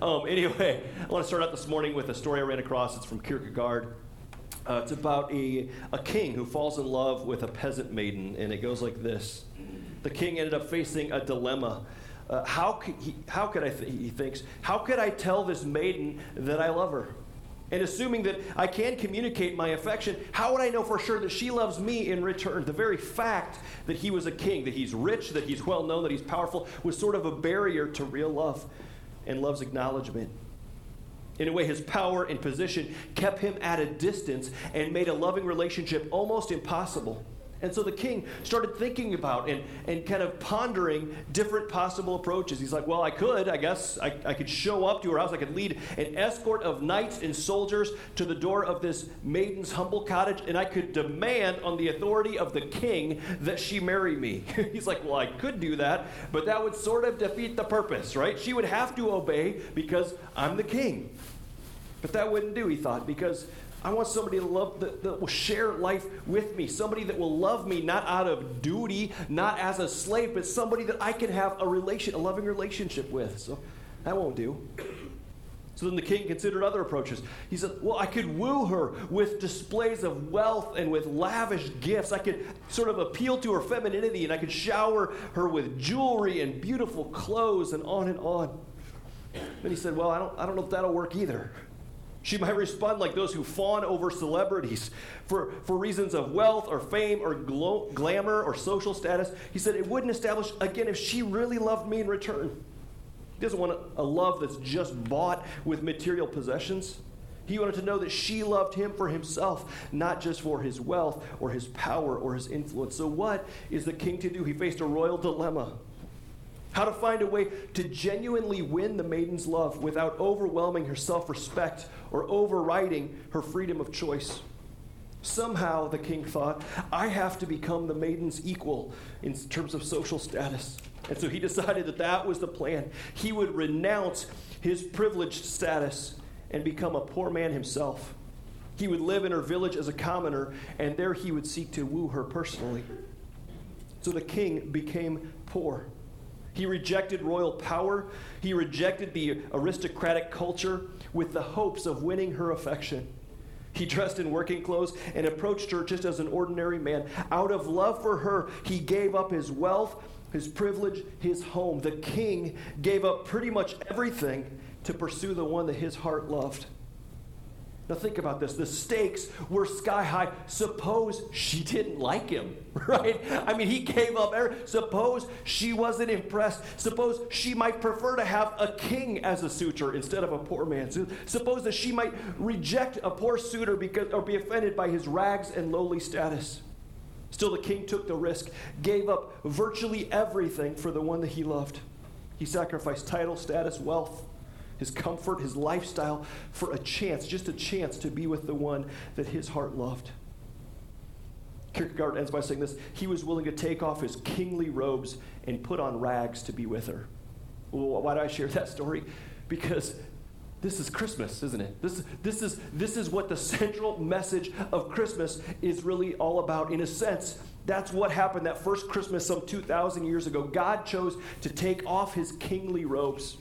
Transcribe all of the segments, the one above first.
Um, anyway, I want to start out this morning with a story I ran across. It's from Kierkegaard. Uh, it's about a, a king who falls in love with a peasant maiden, and it goes like this The king ended up facing a dilemma. Uh, how, could he, how could I, th- he thinks, how could I tell this maiden that I love her? And assuming that I can communicate my affection, how would I know for sure that she loves me in return? The very fact that he was a king, that he's rich, that he's well known, that he's powerful, was sort of a barrier to real love and love's acknowledgement. In a way, his power and position kept him at a distance and made a loving relationship almost impossible. And so the king started thinking about and, and kind of pondering different possible approaches. He's like, well, I could, I guess, I, I could show up to her house. I could lead an escort of knights and soldiers to the door of this maiden's humble cottage, and I could demand on the authority of the king that she marry me. He's like, well, I could do that, but that would sort of defeat the purpose, right? She would have to obey because I'm the king. But that wouldn't do, he thought, because I want somebody to love that, that, will share life with me, somebody that will love me not out of duty, not as a slave, but somebody that I can have a relation, a loving relationship with. So that won't do. So then the king considered other approaches. He said, Well, I could woo her with displays of wealth and with lavish gifts. I could sort of appeal to her femininity and I could shower her with jewelry and beautiful clothes and on and on. Then he said, Well, I don't, I don't know if that'll work either. She might respond like those who fawn over celebrities for, for reasons of wealth or fame or glo- glamour or social status. He said it wouldn't establish, again, if she really loved me in return. He doesn't want a, a love that's just bought with material possessions. He wanted to know that she loved him for himself, not just for his wealth or his power or his influence. So, what is the king to do? He faced a royal dilemma how to find a way to genuinely win the maiden's love without overwhelming her self respect or overriding her freedom of choice. Somehow, the king thought, I have to become the maiden's equal in terms of social status. And so he decided that that was the plan. He would renounce his privileged status and become a poor man himself. He would live in her village as a commoner, and there he would seek to woo her personally. So the king became poor. He rejected royal power. He rejected the aristocratic culture with the hopes of winning her affection. He dressed in working clothes and approached her just as an ordinary man. Out of love for her, he gave up his wealth, his privilege, his home. The king gave up pretty much everything to pursue the one that his heart loved. Now, think about this. The stakes were sky high. Suppose she didn't like him, right? I mean, he gave up. Suppose she wasn't impressed. Suppose she might prefer to have a king as a suitor instead of a poor man. Suppose that she might reject a poor suitor because, or be offended by his rags and lowly status. Still, the king took the risk, gave up virtually everything for the one that he loved. He sacrificed title, status, wealth his comfort, his lifestyle for a chance, just a chance to be with the one that his heart loved. Kierkegaard ends by saying this He was willing to take off his kingly robes and put on rags to be with her. Well, why do I share that story? Because this is Christmas, isn't it? This, this, is, this is what the central message of Christmas is really all about. In a sense, that's what happened that first Christmas some 2,000 years ago. God chose to take off his kingly robes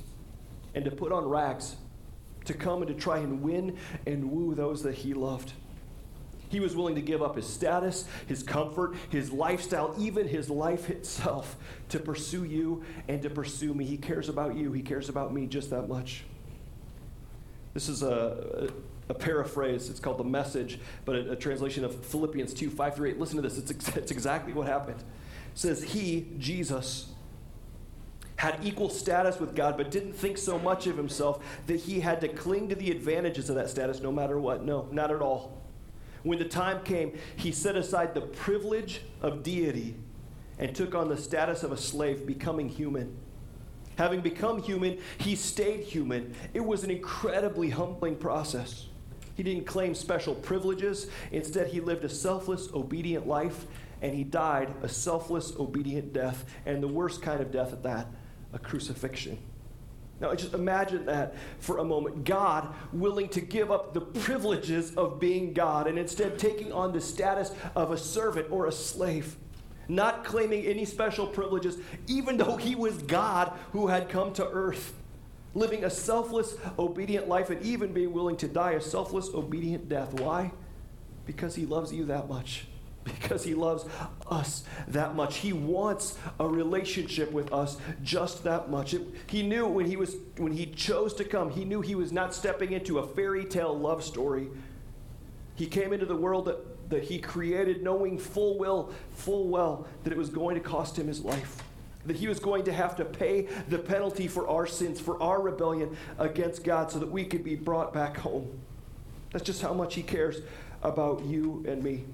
and to put on rags, to come and to try and win and woo those that he loved. He was willing to give up his status, his comfort, his lifestyle, even his life itself to pursue you and to pursue me. He cares about you, he cares about me just that much. This is a, a, a paraphrase. It's called The Message, but a, a, translation of Philippians 2 5 through 8. Listen to this, it's, it's exactly what happened. It says, He, Jesus, had equal status with God, but didn't think so much of himself that he had to cling to the advantages of that status no matter what. No, not at all. When the time came, he set aside the privilege of deity and took on the status of a slave, becoming human. Having become human, he stayed human. It was an incredibly humbling process. He didn't claim special privileges. Instead, he lived a selfless, obedient life, and he died a selfless, obedient death, and the worst kind of death at that a crucifixion. Now, just imagine that for a moment. God willing to give up the privileges of being God and instead taking on the status of a servant or a slave, not claiming any special privileges, even though he was God who had come to earth. living a selfless, obedient life, and even being willing to die a selfless, obedient death. Why? Because he loves you that much. Because he loves us that much. He wants a relationship with us just that much. It, he knew when he was when he chose to come, he knew he was not stepping into a fairy tale love story. He came into the world that, that he created knowing full well, full well that it was going to cost him his life that he was going to have to pay the penalty for our sins, for our rebellion against God, so that we could be brought back home. That's just how much he cares about you and me.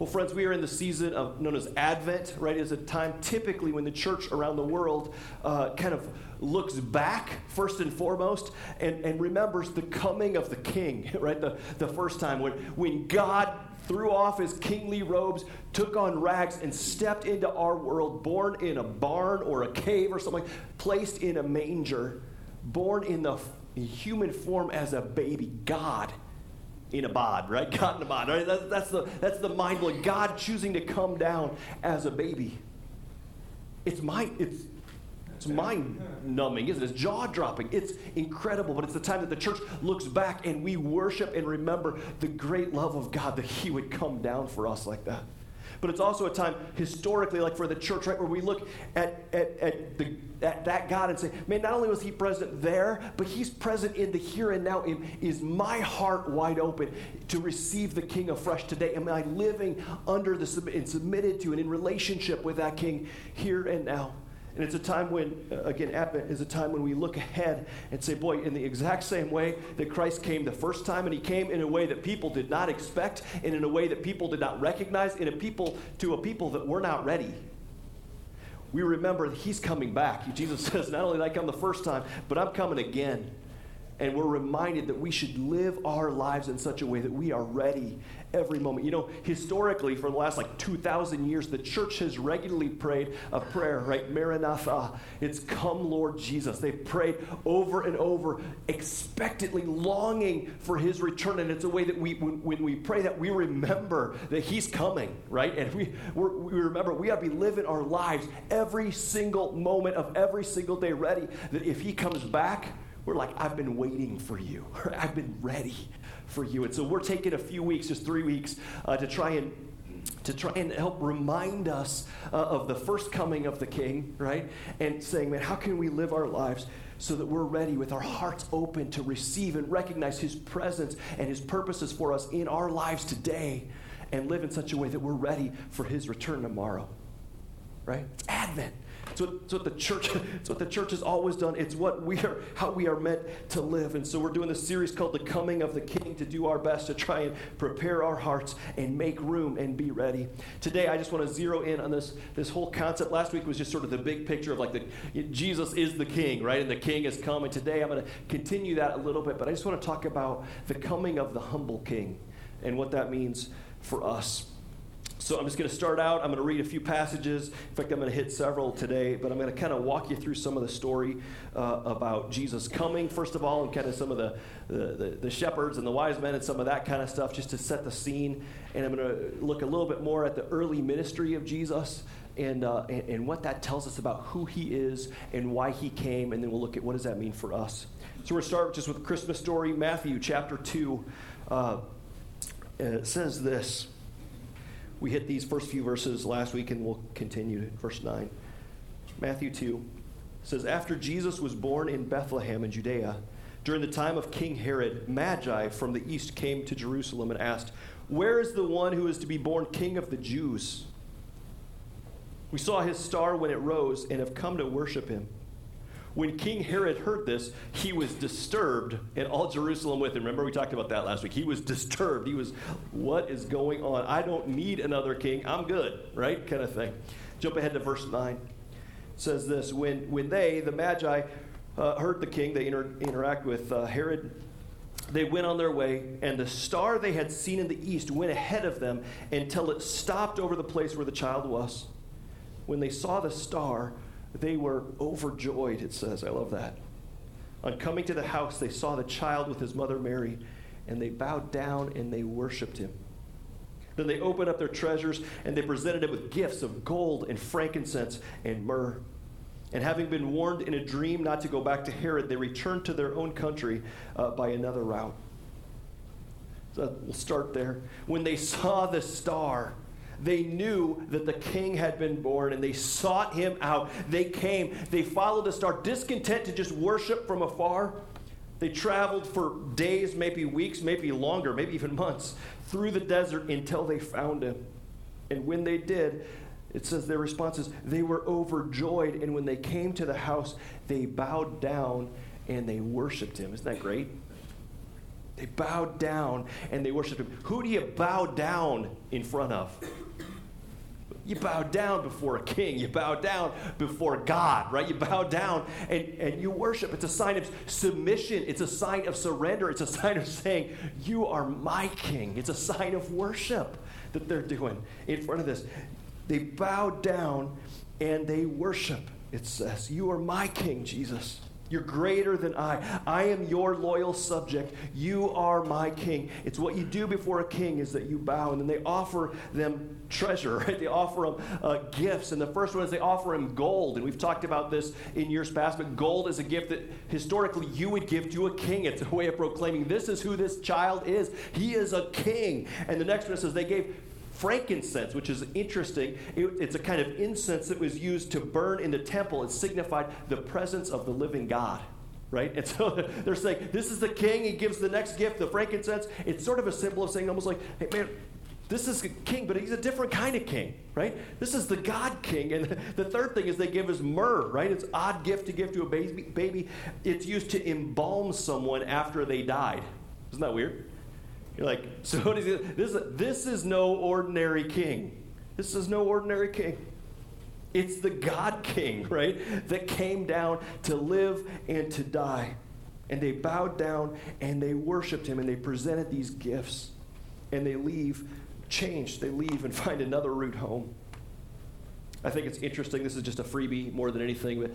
Well, friends, we are in the season of known as Advent, right? It's a time typically when the church around the world uh, kind of looks back first and foremost and, and remembers the coming of the King, right? The, the first time when, when God threw off his kingly robes, took on rags, and stepped into our world, born in a barn or a cave or something, placed in a manger, born in the human form as a baby. God in a bod, right? God in a bod, right? That, that's the, that's the mind blowing. God choosing to come down as a baby. It's my, it's, it's mind numbing, isn't it? It's jaw dropping. It's incredible, but it's the time that the church looks back and we worship and remember the great love of God that He would come down for us like that. But it's also a time historically, like for the church, right, where we look at, at, at, the, at that God and say, man, not only was He present there, but He's present in the here and now. Is my heart wide open to receive the King afresh today? Am I living under the and submitted to and in relationship with that King here and now? And it's a time when, uh, again, Advent is a time when we look ahead and say, boy, in the exact same way that Christ came the first time, and he came in a way that people did not expect, and in a way that people did not recognize, and a people to a people that were not ready. We remember that he's coming back. Jesus says, not only did I come the first time, but I'm coming again and we're reminded that we should live our lives in such a way that we are ready every moment. You know, historically, for the last like 2,000 years, the church has regularly prayed a prayer, right? Maranatha. It's come, Lord Jesus. They've prayed over and over, expectantly longing for his return. And it's a way that we, when, when we pray that, we remember that he's coming, right? And we, we remember we ought to be living our lives every single moment of every single day ready that if he comes back, we're like, I've been waiting for you. I've been ready for you. And so we're taking a few weeks, just three weeks, uh, to try and to try and help remind us uh, of the first coming of the King, right? And saying, man, how can we live our lives so that we're ready with our hearts open to receive and recognize His presence and His purposes for us in our lives today and live in such a way that we're ready for His return tomorrow, right? It's Advent. It's what, it's what the church it's what the church has always done. It's what we are how we are meant to live. And so we're doing this series called The Coming of the King to do our best to try and prepare our hearts and make room and be ready. Today I just want to zero in on this this whole concept. Last week was just sort of the big picture of like the Jesus is the king, right? And the king is coming. Today I'm going to continue that a little bit, but I just want to talk about the coming of the humble king and what that means for us. So I'm just going to start out. I'm going to read a few passages. In fact, I'm going to hit several today, but I'm going to kind of walk you through some of the story uh, about Jesus coming, first of all, and kind of some of the, the, the, shepherds and the wise men and some of that kind of stuff just to set the scene. And I'm going to look a little bit more at the early ministry of Jesus and, uh, and, and what that tells us about who he is and why he came. And then we'll look at what does that mean for us. So we're start just with Christmas story, Matthew chapter 2. Uh, says this. We hit these first few verses last week and we'll continue verse 9. Matthew 2 says, After Jesus was born in Bethlehem in Judea, during the time of King Herod, Magi from the east came to Jerusalem and asked, Where is the one who is to be born king of the Jews? We saw his star when it rose and have come to worship him. When King Herod heard this, he was disturbed, and all Jerusalem with him. Remember, we talked about that last week. He was disturbed. He was, What is going on? I don't need another king. I'm good, right? Kind of thing. Jump ahead to verse 9. It says this When, when they, the Magi, uh, heard the king, they inter- interact with uh, Herod. They went on their way, and the star they had seen in the east went ahead of them until it stopped over the place where the child was. When they saw the star, they were overjoyed, it says. I love that. On coming to the house, they saw the child with his mother Mary, and they bowed down and they worshiped him. Then they opened up their treasures and they presented him with gifts of gold and frankincense and myrrh. And having been warned in a dream not to go back to Herod, they returned to their own country uh, by another route. So we'll start there. When they saw the star, they knew that the king had been born and they sought him out. They came, they followed the star, discontent to just worship from afar. They traveled for days, maybe weeks, maybe longer, maybe even months through the desert until they found him. And when they did, it says their response is they were overjoyed. And when they came to the house, they bowed down and they worshiped him. Isn't that great? They bowed down and they worshiped him. Who do you bow down in front of? You bow down before a king. You bow down before God, right? You bow down and, and you worship. It's a sign of submission. It's a sign of surrender. It's a sign of saying, You are my king. It's a sign of worship that they're doing in front of this. They bow down and they worship, it says. You are my king, Jesus. You're greater than I. I am your loyal subject. You are my king. It's what you do before a king is that you bow. And then they offer them treasure, right? They offer them uh, gifts. And the first one is they offer him gold. And we've talked about this in years past, but gold is a gift that historically you would give to a king. It's a way of proclaiming this is who this child is. He is a king. And the next one says they gave frankincense, which is interesting. It, it's a kind of incense that was used to burn in the temple. It signified the presence of the living God. Right? And so they're saying, This is the king. He gives the next gift, the frankincense. It's sort of a symbol of saying, almost like, Hey, man, this is a king, but he's a different kind of king, right? This is the God king. And the third thing is they give us myrrh, right? It's odd gift to give to a baby. It's used to embalm someone after they died. Isn't that weird? You're like, so what is? This, this is no ordinary king. This is no ordinary king. It's the God King, right? That came down to live and to die. And they bowed down and they worshiped him and they presented these gifts. And they leave changed. They leave and find another route home. I think it's interesting. This is just a freebie more than anything, but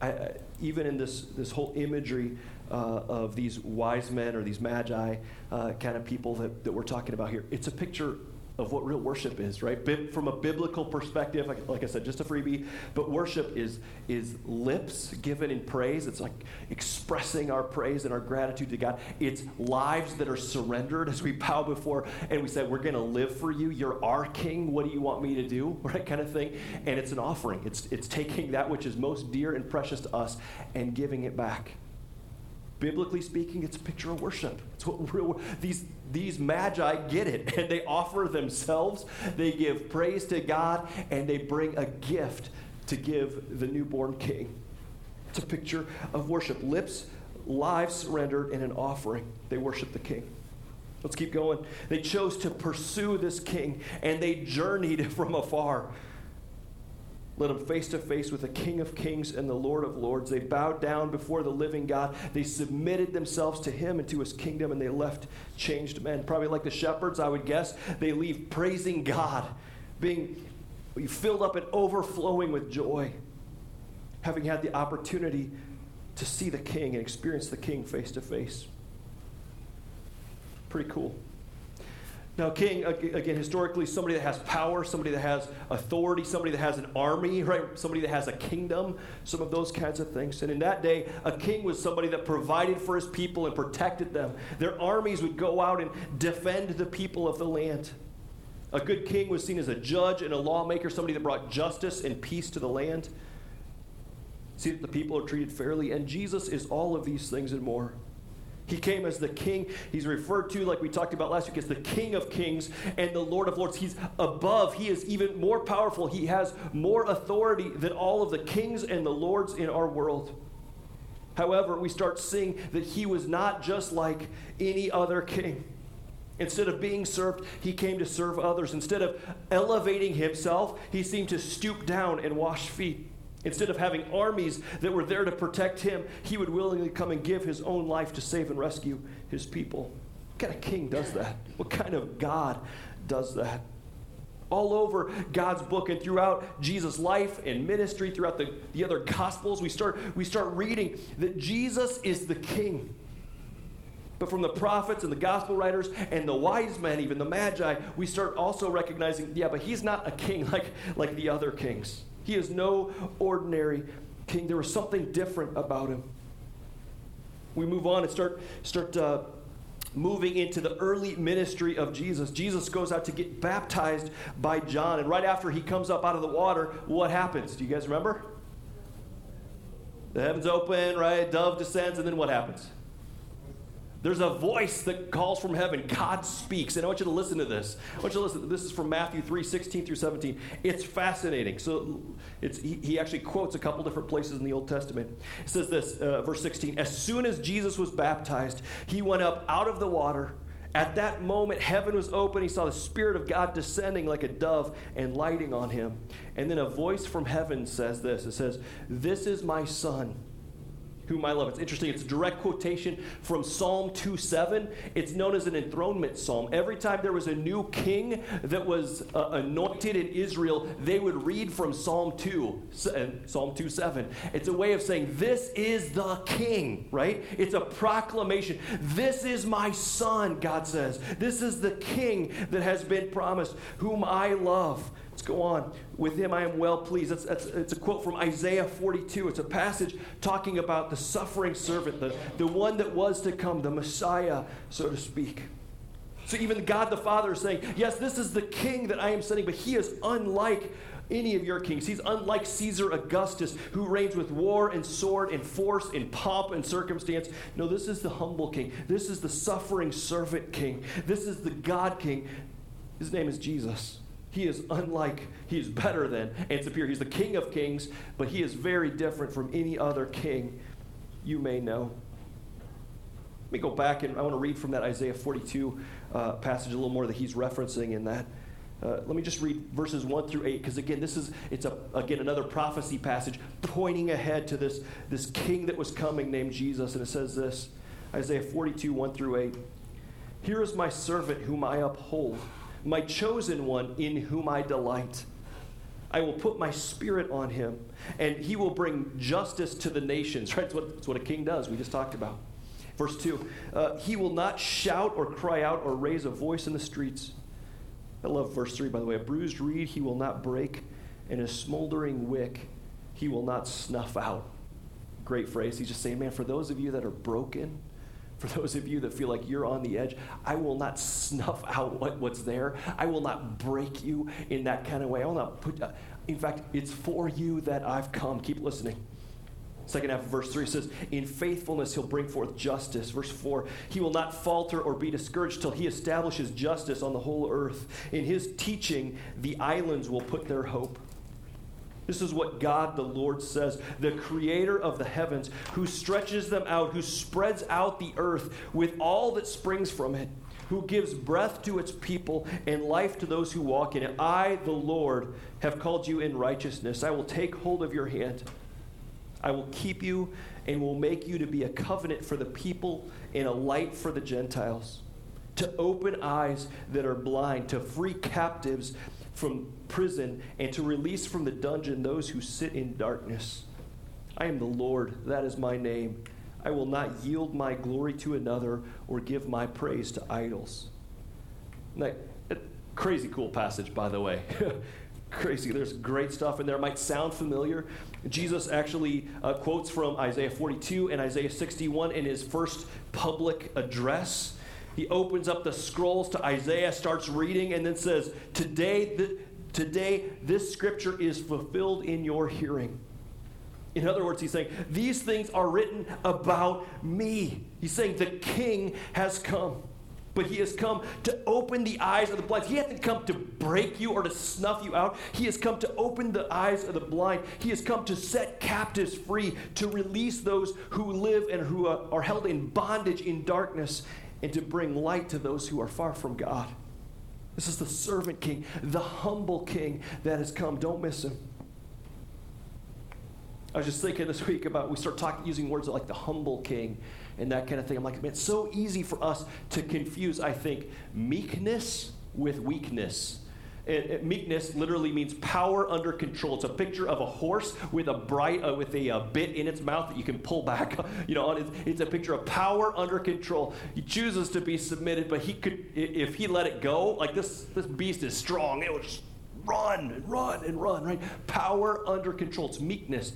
I, even in this, this whole imagery uh, of these wise men or these magi uh, kind of people that, that we're talking about here. It's a picture of what real worship is, right? Bi- from a biblical perspective, like, like, I said, just a freebie, but worship is, is lips given in praise. It's like expressing our praise and our gratitude to God. It's lives that are surrendered as we bow before and we say, We're going to live for you. You're our king. What do you want me to do? Right? Kind of thing. And it's an offering, it's, it's taking that which is most dear and precious to us and giving it back biblically speaking, it's a picture of worship. It's what real, these, these magi get it, and they offer themselves, they give praise to God, and they bring a gift to give the newborn king. It's a picture of worship. Lips, lives surrendered, in an offering. They worship the king. Let's keep going. They chose to pursue this king, and they journeyed from afar led them face to face with the King of Kings and the Lord of Lords. They bowed down before the living God. They submitted themselves to him and to his kingdom, and they left changed men. Probably like the shepherds, I would guess. They leave praising God, being filled up and overflowing with joy, having had the opportunity to see the King and experience the King face to face. Pretty cool. Now, king, again, historically, somebody that has power, somebody that has authority, somebody that has an army, right? Somebody that has a kingdom, some of those kinds of things. And in that day, a king was somebody that provided for his people and protected them. Their armies would go out and defend the people of the land. A good king was seen as a judge and a lawmaker, somebody that brought justice and peace to the land. See that the people are treated fairly. And Jesus is all of these things and more. He came as the king. He's referred to, like we talked about last week, as the King of Kings and the Lord of Lords. He's above. He is even more powerful. He has more authority than all of the kings and the lords in our world. However, we start seeing that he was not just like any other king. Instead of being served, he came to serve others. Instead of elevating himself, he seemed to stoop down and wash feet. Instead of having armies that were there to protect him, he would willingly come and give his own life to save and rescue his people. What kind of king does that? What kind of God does that? All over God's book and throughout Jesus' life and ministry, throughout the, the other gospels, we start, we start reading that Jesus is the king. But from the prophets and the gospel writers and the wise men, even the magi, we start also recognizing, yeah, but he's not a king like, like the other kings. He is no ordinary king. There was something different about him. We move on and start, start uh, moving into the early ministry of Jesus. Jesus goes out to get baptized by John. And right after he comes up out of the water, what happens? Do you guys remember? The heavens open, right? Dove descends, and then what happens? There's a voice that calls from heaven. God speaks. And I want you to listen to this. I want you to listen. This is from Matthew 3 16 through 17. It's fascinating. So it's, he, he actually quotes a couple different places in the Old Testament. It says this, uh, verse 16 As soon as Jesus was baptized, he went up out of the water. At that moment, heaven was open. He saw the Spirit of God descending like a dove and lighting on him. And then a voice from heaven says this It says, This is my Son whom I love. It's interesting. It's a direct quotation from Psalm 2:7. It's known as an enthronement psalm. Every time there was a new king that was uh, anointed in Israel, they would read from Psalm 2, Psalm 2:7. It's a way of saying, This is the king, right? It's a proclamation. This is my son, God says. This is the king that has been promised, whom I love. Let's go on. With him I am well pleased. That's, that's, it's a quote from Isaiah 42. It's a passage talking about the suffering servant, the, the one that was to come, the Messiah, so to speak. So even God the Father is saying, Yes, this is the king that I am sending, but he is unlike any of your kings. He's unlike Caesar Augustus, who reigns with war and sword and force and pomp and circumstance. No, this is the humble king. This is the suffering servant king. This is the God king. His name is Jesus. He is unlike, he is better than and superior. He's the King of kings, but he is very different from any other king you may know. Let me go back and I want to read from that Isaiah 42 uh, passage a little more that he's referencing in that. Uh, let me just read verses 1 through 8 because again this is it's a, again another prophecy passage pointing ahead to this this king that was coming named jesus and it says this isaiah 42 1 through 8 here is my servant whom i uphold my chosen one in whom I delight. I will put my spirit on him, and he will bring justice to the nations. Right? That's what, that's what a king does. We just talked about. Verse 2 uh, He will not shout or cry out or raise a voice in the streets. I love verse 3, by the way. A bruised reed he will not break, and a smoldering wick he will not snuff out. Great phrase. He's just saying, man, for those of you that are broken, for those of you that feel like you're on the edge, I will not snuff out what, what's there. I will not break you in that kind of way. I will not put, uh, in fact, it's for you that I've come. Keep listening. Second half of verse 3 says, In faithfulness he'll bring forth justice. Verse 4, he will not falter or be discouraged till he establishes justice on the whole earth. In his teaching, the islands will put their hope. This is what God the Lord says, the creator of the heavens, who stretches them out, who spreads out the earth with all that springs from it, who gives breath to its people and life to those who walk in it. I, the Lord, have called you in righteousness. I will take hold of your hand. I will keep you and will make you to be a covenant for the people and a light for the Gentiles, to open eyes that are blind, to free captives from prison and to release from the dungeon those who sit in darkness. I am the Lord, that is my name. I will not yield my glory to another or give my praise to idols. Now, crazy cool passage, by the way. crazy. There's great stuff in there. It might sound familiar. Jesus actually uh, quotes from Isaiah 42 and Isaiah 61 in his first public address. He opens up the scrolls to Isaiah, starts reading, and then says, Today, th- today this scripture is fulfilled in your hearing. In other words, he's saying, These things are written about me. He's saying, The king has come. But he has come to open the eyes of the blind. He hasn't come to break you or to snuff you out. He has come to open the eyes of the blind. He has come to set captives free, to release those who live and who uh, are held in bondage in darkness and to bring light to those who are far from God. This is the servant king, the humble king that has come. Don't miss him. I was just thinking this week about we start talking using words like the humble king and that kind of thing. I'm like, man, it's so easy for us to confuse, I think, meekness with weakness. It, it, meekness literally means power under control. It's a picture of a horse with a bright uh, with a uh, bit in its mouth that you can pull back. You know, it's, it's, a picture of power under control. He chooses to be submitted, but he could, if he let it go, like this, this beast is strong. It will just run and run and run. Right? Power under control. It's meekness.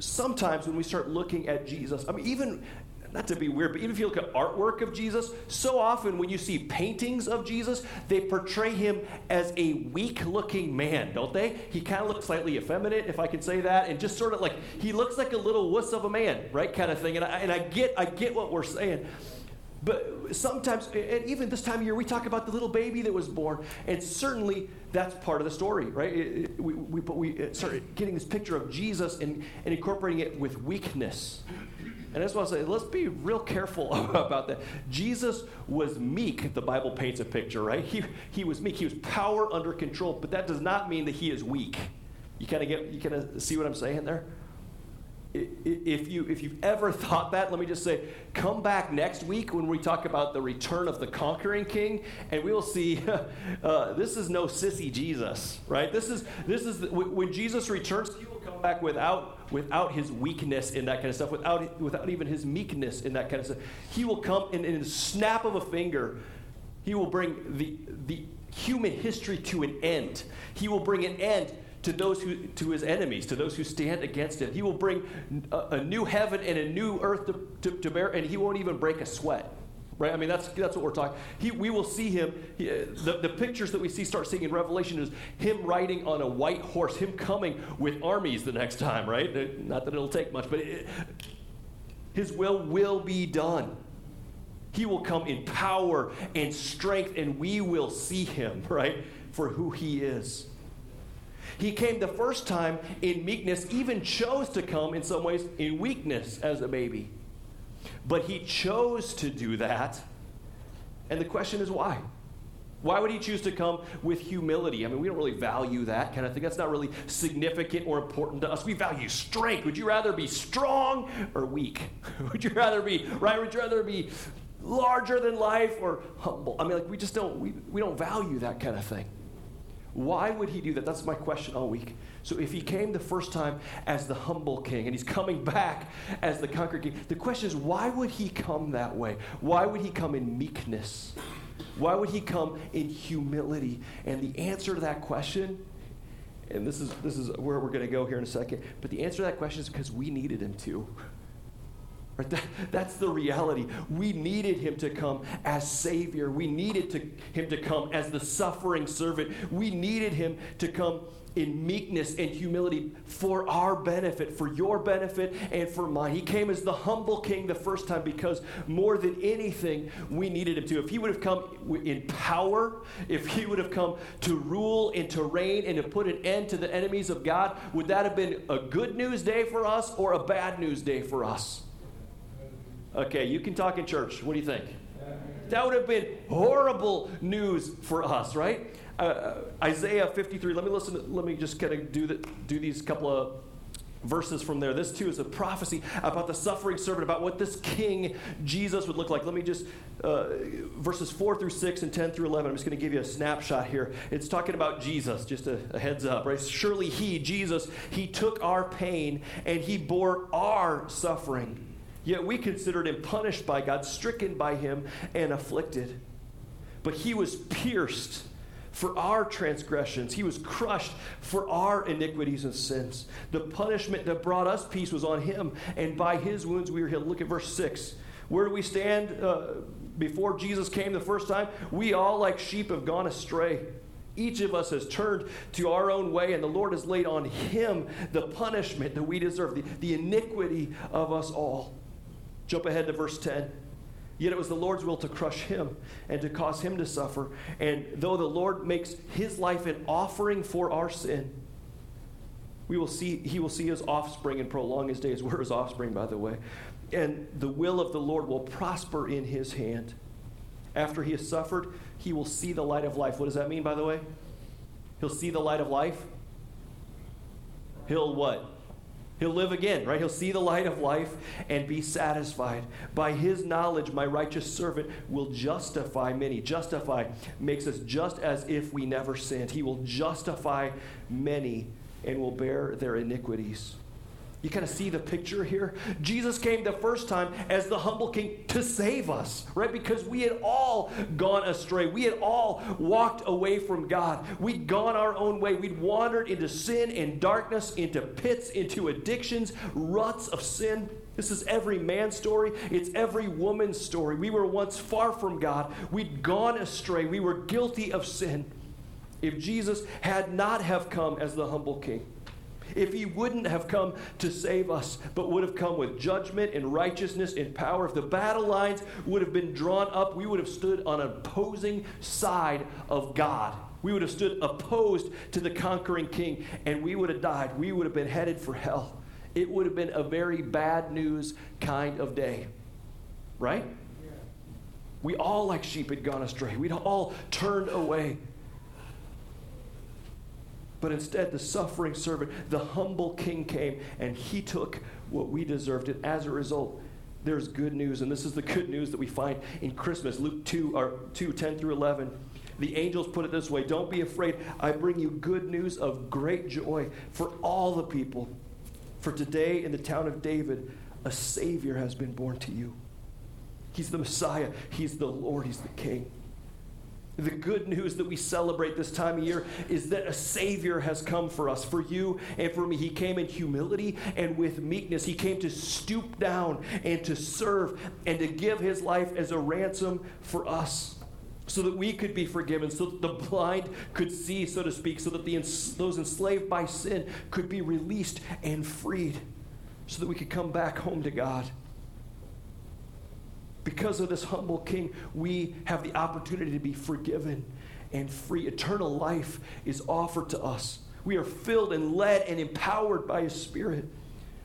sometimes when we start looking at Jesus, I mean, even not to be weird, but even if you look at artwork of Jesus, so often when you see paintings of Jesus, they portray him as a weak looking man, don't they? He kind of looks slightly effeminate, if I can say that, and just sort of like he looks like a little wuss of a man, right? Kind of thing. And I, and I get I get what we're saying. But sometimes, and even this time of year, we talk about the little baby that was born, and certainly that's part of the story, right? It, it, we, we, we uh, started getting this picture of Jesus and, and incorporating it with weakness. And I just want to say, let's be real careful about that. Jesus was meek, the Bible paints a picture, right? He, he was meek. He was power under control, but that does not mean that he is weak. You kind of get, you kind of see what I'm saying there? if, you, if you've ever thought that, let me just say, come back next week when we talk about the return of the conquering king, and we will see uh, this is no sissy Jesus, right? This is, this is when Jesus returns, come back without, without his weakness in that kind of stuff, without, without even his meekness in that kind of stuff. He will come and in a snap of a finger, he will bring the, the human history to an end. He will bring an end to those who to his enemies, to those who stand against him. He will bring a, a new heaven and a new earth to, to, to, bear, and he won't even break a sweat. Right? I mean, that's, that's what we're talking. He, we will see him. He, uh, the, the pictures that we see start seeing in Revelation is him riding on a white horse, him coming with armies the next time, right? Uh, not that it'll take much, but it, his will will be done. He will come in power and strength, and we will see him, right, for who he is. He came the first time in meekness, even chose to come in some ways in weakness as a baby. But he chose to do that. And the question is why? Why would he choose to come with humility? I mean, we don't really value that kind of thing. That's not really significant or important to us. We value strength. Would you rather be strong or weak? would you rather be, right? Would you rather be larger than life or humble? I mean, like, we just don't, we, we don't value that kind of thing. Why would he do that? That's my question all week. So, if he came the first time as the humble king and he's coming back as the conquered king, the question is why would he come that way? Why would he come in meekness? Why would he come in humility? And the answer to that question, and this is, this is where we're going to go here in a second, but the answer to that question is because we needed him to. Right? That, that's the reality. We needed him to come as Savior. We needed to, him to come as the suffering servant. We needed him to come in meekness and humility for our benefit, for your benefit, and for mine. He came as the humble king the first time because more than anything, we needed him to. If he would have come in power, if he would have come to rule and to reign and to put an end to the enemies of God, would that have been a good news day for us or a bad news day for us? Okay, you can talk in church. What do you think? That would have been horrible news for us, right? Uh, uh Isaiah 53. Let me listen. Let me just kind of do the, do these couple of verses from there. This too is a prophecy about the suffering servant, about what this king Jesus would look like. Let me just, uh, verses 4 through 6 and 10 through 11, I'm just going to give you a snapshot here. It's talking about Jesus, just a, a, heads up, right? Surely he, Jesus, he took our pain and he bore our suffering. Yet we considered him punished by God, stricken by him, and afflicted. But he was pierced for our transgressions, he was crushed for our iniquities and sins. The punishment that brought us peace was on him, and by his wounds we were healed. Look at verse 6. Where do we stand uh, before Jesus came the first time? We all, like sheep, have gone astray. Each of us has turned to our own way, and the Lord has laid on him the punishment that we deserve, the, the iniquity of us all. Jump ahead to verse 10. Yet it was the Lord's will to crush him and to cause him to suffer. And though the Lord makes his life an offering for our sin, we will see, he will see his offspring and prolong his days. We're his offspring, by the way. And the will of the Lord will prosper in his hand. After he has suffered, he will see the light of life. What does that mean, by the way? He'll see the light of life. He'll what? He'll live again, right? He'll see the light of life and be satisfied. By his knowledge, my righteous servant will justify many. Justify makes us just as if we never sinned. He will justify many and will bear their iniquities. You kind of see the picture here? Jesus came the first time as the humble king to save us, right? Because we had all gone astray. We had all walked away from God. We'd gone our own way. We'd wandered into sin and darkness, into pits, into addictions, ruts of sin. This is every man's story. It's every woman's story. We were once far from God. We'd gone astray. We were guilty of sin. If Jesus had not have come as the humble king, if he wouldn't have come to save us, but would have come with judgment and righteousness and power, if the battle lines would have been drawn up, we would have stood on an opposing side of God. We would have stood opposed to the conquering king, and we would have died. We would have been headed for hell. It would have been a very bad news kind of day. Right? We all, like sheep, had gone astray. We'd all turned away. But instead, the suffering servant, the humble king came and he took what we deserved. And as a result, there's good news. And this is the good news that we find in Christmas. Luke 2, or 2 10 through 11. The angels put it this way Don't be afraid. I bring you good news of great joy for all the people. For today in the town of David, a Savior has been born to you. He's the Messiah, He's the Lord, He's the King. The good news that we celebrate this time of year is that a Savior has come for us, for you and for me. He came in humility and with meekness. He came to stoop down and to serve and to give His life as a ransom for us so that we could be forgiven, so that the blind could see, so to speak, so that the, those enslaved by sin could be released and freed, so that we could come back home to God. Because of this humble king, we have the opportunity to be forgiven and free. Eternal life is offered to us. We are filled and led and empowered by his spirit.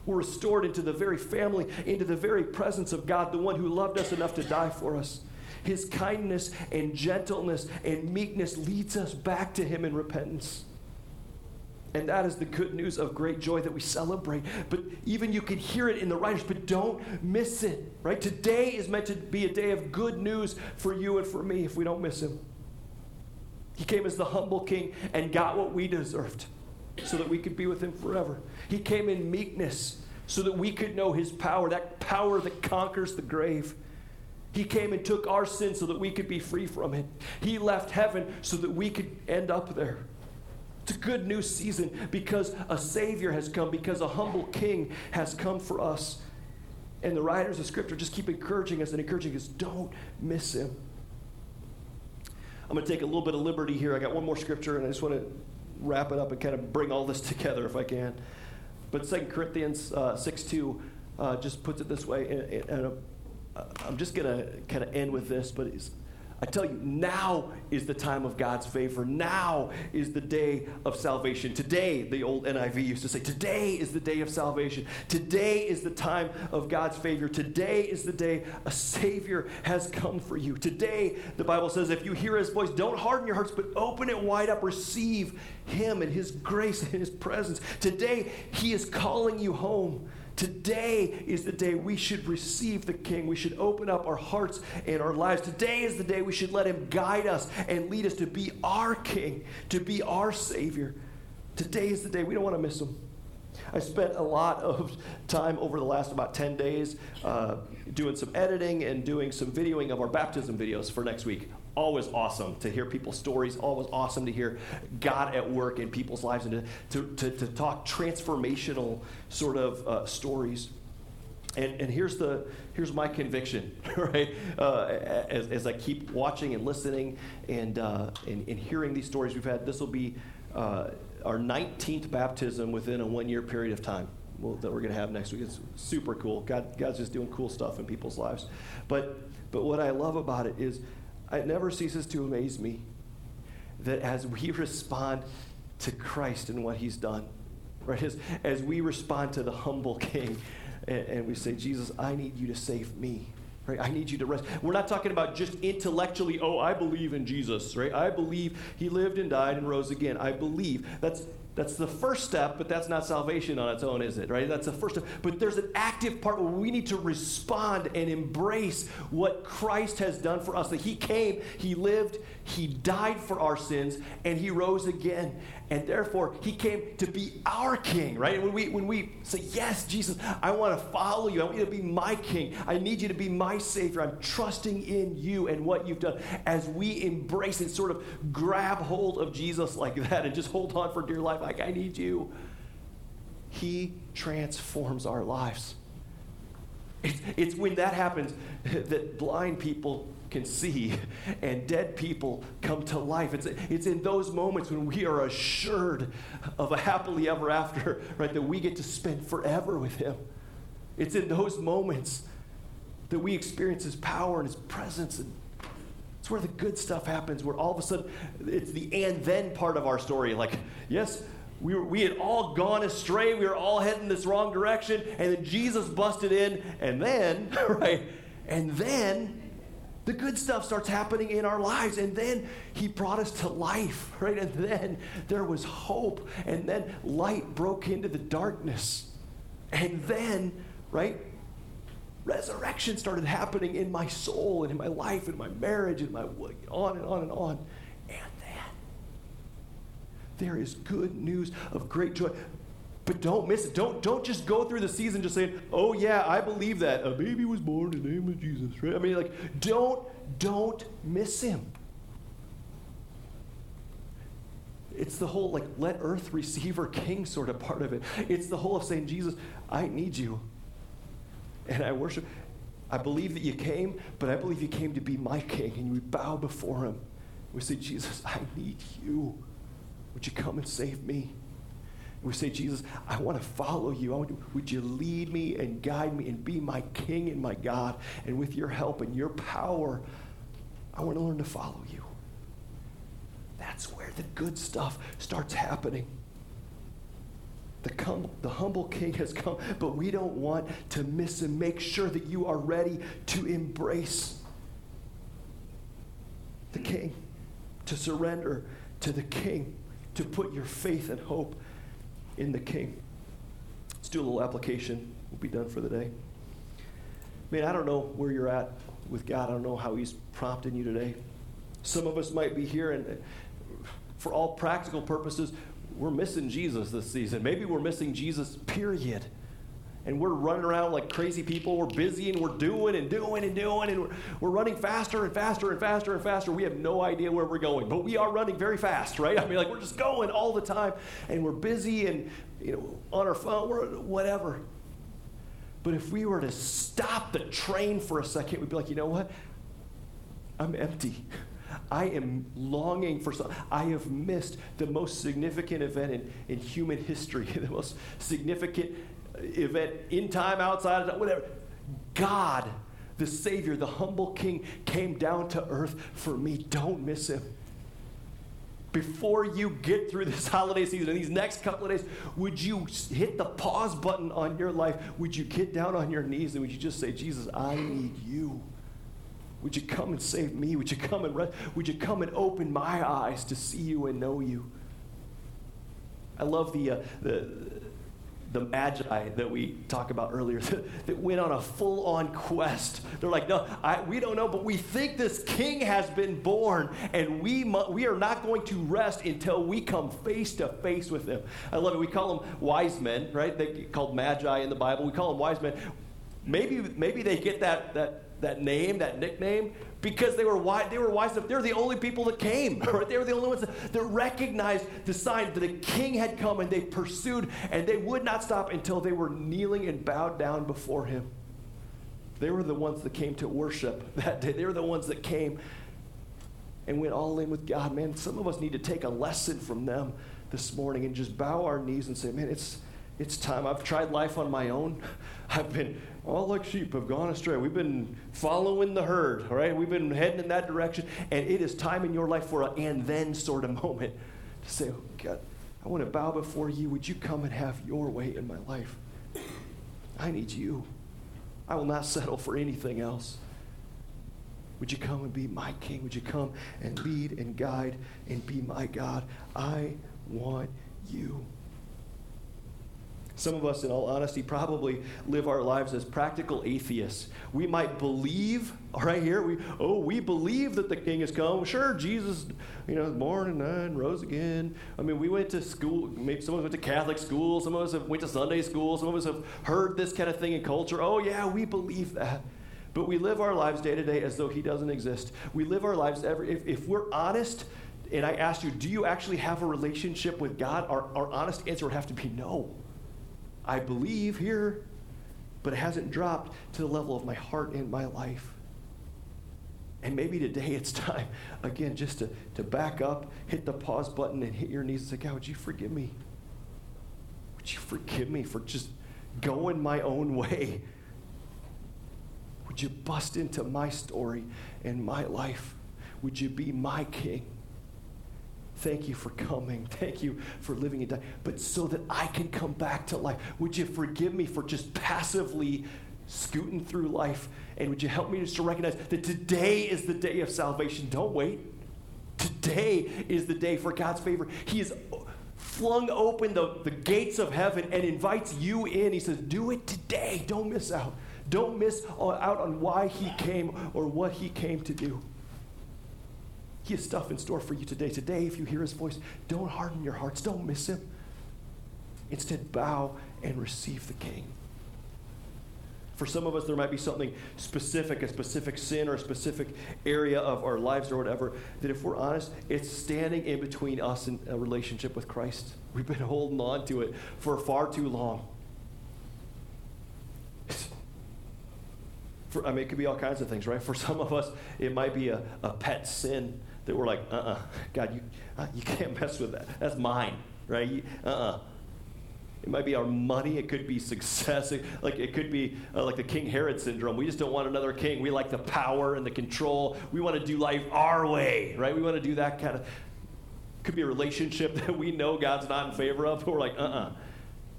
We're restored into the very family, into the very presence of God, the one who loved us enough to die for us. His kindness and gentleness and meekness leads us back to him in repentance. And that is the good news of great joy that we celebrate. But even you can hear it in the writers, but don't miss it, right? Today is meant to be a day of good news for you and for me if we don't miss him. He came as the humble king and got what we deserved so that we could be with him forever. He came in meekness so that we could know his power, that power that conquers the grave. He came and took our sin so that we could be free from it. He left heaven so that we could end up there. It's a good news season because a Savior has come, because a humble King has come for us. And the writers of Scripture just keep encouraging us and encouraging us don't miss Him. I'm going to take a little bit of liberty here. I got one more scripture, and I just want to wrap it up and kind of bring all this together if I can. But 2 Corinthians uh, 6 2 uh, just puts it this way, and, and I'm just going to kind of end with this, but it's I tell you, now is the time of God's favor. Now is the day of salvation. Today, the old NIV used to say, today is the day of salvation. Today is the time of God's favor. Today is the day a Savior has come for you. Today, the Bible says, if you hear His voice, don't harden your hearts, but open it wide up. Receive Him and His grace and His presence. Today, He is calling you home. Today is the day we should receive the King. We should open up our hearts and our lives. Today is the day we should let Him guide us and lead us to be our King, to be our Savior. Today is the day. We don't want to miss Him. I spent a lot of time over the last about 10 days uh, doing some editing and doing some videoing of our baptism videos for next week always awesome to hear people's stories, always awesome to hear God at work in people's lives and to, to, to, to talk transformational sort of uh, stories. And, and here's, the, here's my conviction, right? Uh, as, as I keep watching and listening and, uh, and, and, hearing these stories we've had, this will be uh, our 19th baptism within a one year period of time. That we're going to have next week. It's super cool. God, God's just doing cool stuff in people's lives. But, but what I love about it is it never ceases to amaze me that as we respond to Christ and what he's done, right, as, as we respond to the humble king and, and we say, Jesus, I need you to save me. Right? I need you to rest. We're not talking about just intellectually, oh, I believe in Jesus, right? I believe he lived and died and rose again. I believe. That's that's the first step, but that's not salvation on its own, is it? Right? That's the first step. But there's an active part where we need to respond and embrace what Christ has done for us. That He came, He lived, He died for our sins, and He rose again. And therefore he came to be our king, right? When we when we say, Yes, Jesus, I want to follow you, I want you to be my king, I need you to be my savior, I'm trusting in you and what you've done. As we embrace and sort of grab hold of Jesus like that and just hold on for dear life, like I need you, he transforms our lives. It's, it's when that happens that blind people can see and dead people come to life. It's, it's in those moments when we are assured of a happily ever after, right, that we get to spend forever with Him. It's in those moments that we experience His power and His presence. And it's where the good stuff happens, where all of a sudden it's the and then part of our story. Like, yes, we, were, we had all gone astray. We were all heading this wrong direction. And then Jesus busted in. And then, right? And then the good stuff starts happening in our lives. And then he brought us to life, right? And then there was hope. And then light broke into the darkness. And then, right? Resurrection started happening in my soul and in my life and my marriage and my on and on and on. And then there is good news of great joy. But don't miss it. Don't, don't just go through the season just saying, oh, yeah, I believe that. A baby was born in the name of Jesus, right? I mean, like, don't, don't miss him. It's the whole, like, let earth receive her king sort of part of it. It's the whole of saying, Jesus, I need you. And I worship. I believe that you came, but I believe you came to be my king. And we bow before him. We say, Jesus, I need you. Would you come and save me? We say, Jesus, I want to follow you. I want to, would you lead me and guide me and be my king and my God? And with your help and your power, I want to learn to follow you. That's where the good stuff starts happening. The, com- the humble king has come, but we don't want to miss him. Make sure that you are ready to embrace the king, to surrender to the king to put your faith and hope in the King. Let's do a little application. We'll be done for the day. Man, I don't know where you're at with God. I don't know how He's prompting you today. Some of us might be here, and uh, for all practical purposes, we're missing Jesus this season. Maybe we're missing Jesus, period and we're running around like crazy people. We're busy and we're doing and doing and doing, and we're, we're running faster and faster and faster and faster. We have no idea where we're going, but we are running very fast, right? I mean, like we're just going all the time, and we're busy and you know on our phone, we're whatever. But if we were to stop the train for a second, we'd be like, you know what? I'm empty. I am longing for something. I have missed the most significant event in, in human history, the most significant event in time, outside of time, whatever. God, the Savior, the humble King, came down to earth for me. Don't miss him. Before you get through this holiday season and these next couple of days, would you hit the pause button on your life? Would you get down on your knees and would you just say, Jesus, I need you? Would you come and save me? Would you come and rest? Would you come and open my eyes to see you and know you? I love the, uh, the the magi that we talked about earlier that went on a full-on quest. They're like no I, we don't know but we think this king has been born and we, mu- we are not going to rest until we come face to face with him. I love it. We call them wise men right? They called magi in the bible. We call them wise men. Maybe maybe they get that that that name that nickname because they were wise, they were wise enough. They're the only people that came. Right? They were the only ones that, that recognized the sign that a king had come and they pursued and they would not stop until they were kneeling and bowed down before him. They were the ones that came to worship that day. They were the ones that came and went all in with God. Man, some of us need to take a lesson from them this morning and just bow our knees and say, man, it's, it's time. I've tried life on my own. I've been all like sheep have gone astray. We've been following the herd, all right? We've been heading in that direction. And it is time in your life for a and then sort of moment to say, oh, God, I want to bow before you. Would you come and have your way in my life? I need you. I will not settle for anything else. Would you come and be my king? Would you come and lead and guide and be my God? I want you. Some of us, in all honesty, probably live our lives as practical atheists. We might believe, right here, we, oh, we believe that the king has come. Sure, Jesus, you know, born and died and rose again. I mean, we went to school, maybe some of us went to Catholic school, some of us have went to Sunday school, some of us have heard this kind of thing in culture. Oh, yeah, we believe that. But we live our lives day to day as though he doesn't exist. We live our lives every, if, if we're honest, and I asked you, do you actually have a relationship with God? Our, our honest answer would have to be no. I believe here, but it hasn't dropped to the level of my heart and my life. And maybe today it's time, again, just to, to back up, hit the pause button, and hit your knees and say, God, would you forgive me? Would you forgive me for just going my own way? Would you bust into my story and my life? Would you be my king? Thank you for coming. Thank you for living and dying. But so that I can come back to life, would you forgive me for just passively scooting through life? And would you help me just to recognize that today is the day of salvation? Don't wait. Today is the day for God's favor. He has flung open the, the gates of heaven and invites you in. He says, Do it today. Don't miss out. Don't miss out on why He came or what He came to do. He has stuff in store for you today. Today, if you hear his voice, don't harden your hearts. Don't miss him. Instead, bow and receive the king. For some of us, there might be something specific, a specific sin or a specific area of our lives or whatever, that if we're honest, it's standing in between us and a relationship with Christ. We've been holding on to it for far too long. For, I mean, it could be all kinds of things, right? For some of us, it might be a, a pet sin that we're like, uh uh-uh, uh God, you, uh, you can't mess with that. That's mine, right? Uh uh-uh. uh It might be our money. It could be success. It, like it could be uh, like the King Herod syndrome. We just don't want another king. We like the power and the control. We want to do life our way, right? We want to do that kind of. Could be a relationship that we know God's not in favor of, but we're like, uh uh-uh. uh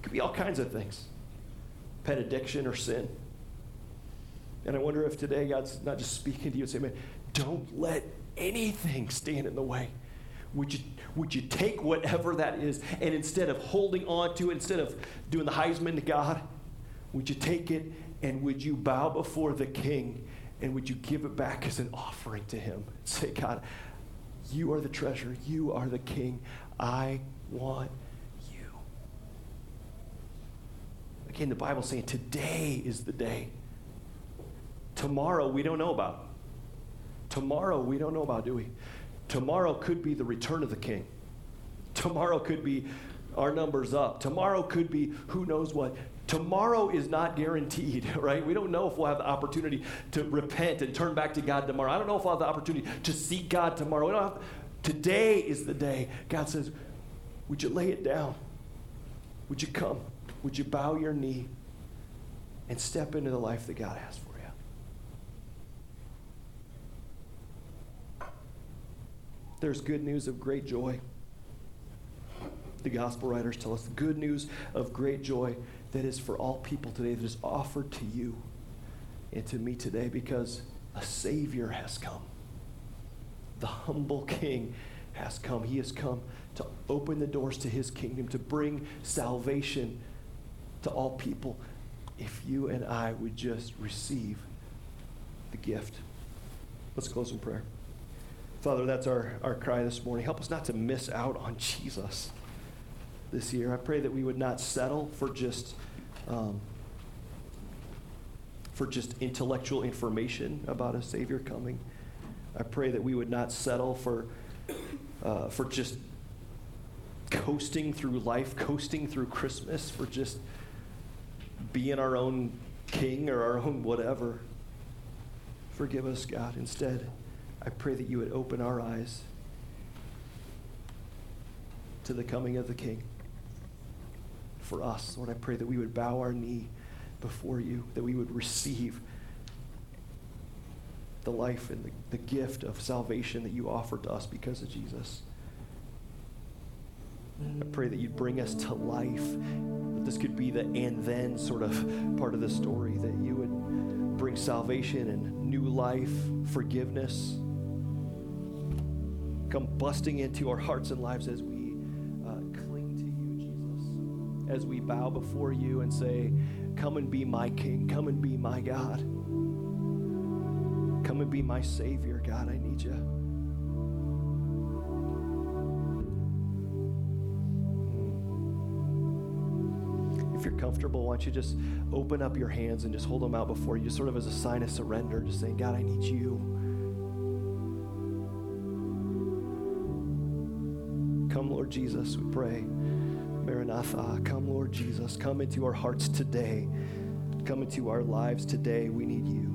Could be all kinds of things. Pet addiction or sin. And I wonder if today God's not just speaking to you and saying, man, don't let anything stand in the way? Would you, would you take whatever that is and instead of holding on to it, instead of doing the Heisman to God, would you take it and would you bow before the King and would you give it back as an offering to Him? Say, God, you are the treasure, you are the King. I want you. Again, the Bible's saying today is the day. Tomorrow we don't know about. Tomorrow, we don't know about, do we? Tomorrow could be the return of the king. Tomorrow could be our numbers up. Tomorrow could be who knows what. Tomorrow is not guaranteed, right? We don't know if we'll have the opportunity to repent and turn back to God tomorrow. I don't know if we'll have the opportunity to seek God tomorrow. We don't have, today is the day. God says, Would you lay it down? Would you come? Would you bow your knee and step into the life that God has for you? There's good news of great joy. The gospel writers tell us good news of great joy that is for all people today, that is offered to you and to me today because a Savior has come. The humble King has come. He has come to open the doors to his kingdom, to bring salvation to all people if you and I would just receive the gift. Let's close in prayer. Father, that's our, our cry this morning. Help us not to miss out on Jesus this year. I pray that we would not settle for just um, for just intellectual information about a Savior coming. I pray that we would not settle for uh, for just coasting through life, coasting through Christmas, for just being our own king or our own whatever. Forgive us, God, instead. I pray that you would open our eyes to the coming of the King for us. Lord, I pray that we would bow our knee before you, that we would receive the life and the, the gift of salvation that you offered to us because of Jesus. I pray that you'd bring us to life. That this could be the and then sort of part of the story, that you would bring salvation and new life, forgiveness come busting into our hearts and lives as we uh, cling to you, Jesus. as we bow before you and say, Come and be my King. Come and be my God. Come and be my Savior, God. I need you. If you're comfortable, why don't you just open up your hands and just hold them out before you, sort of as a sign of surrender, just saying, God, I need you. Come, Lord Jesus, we pray. Maranatha, come, Lord Jesus. Come into our hearts today. Come into our lives today. We need you.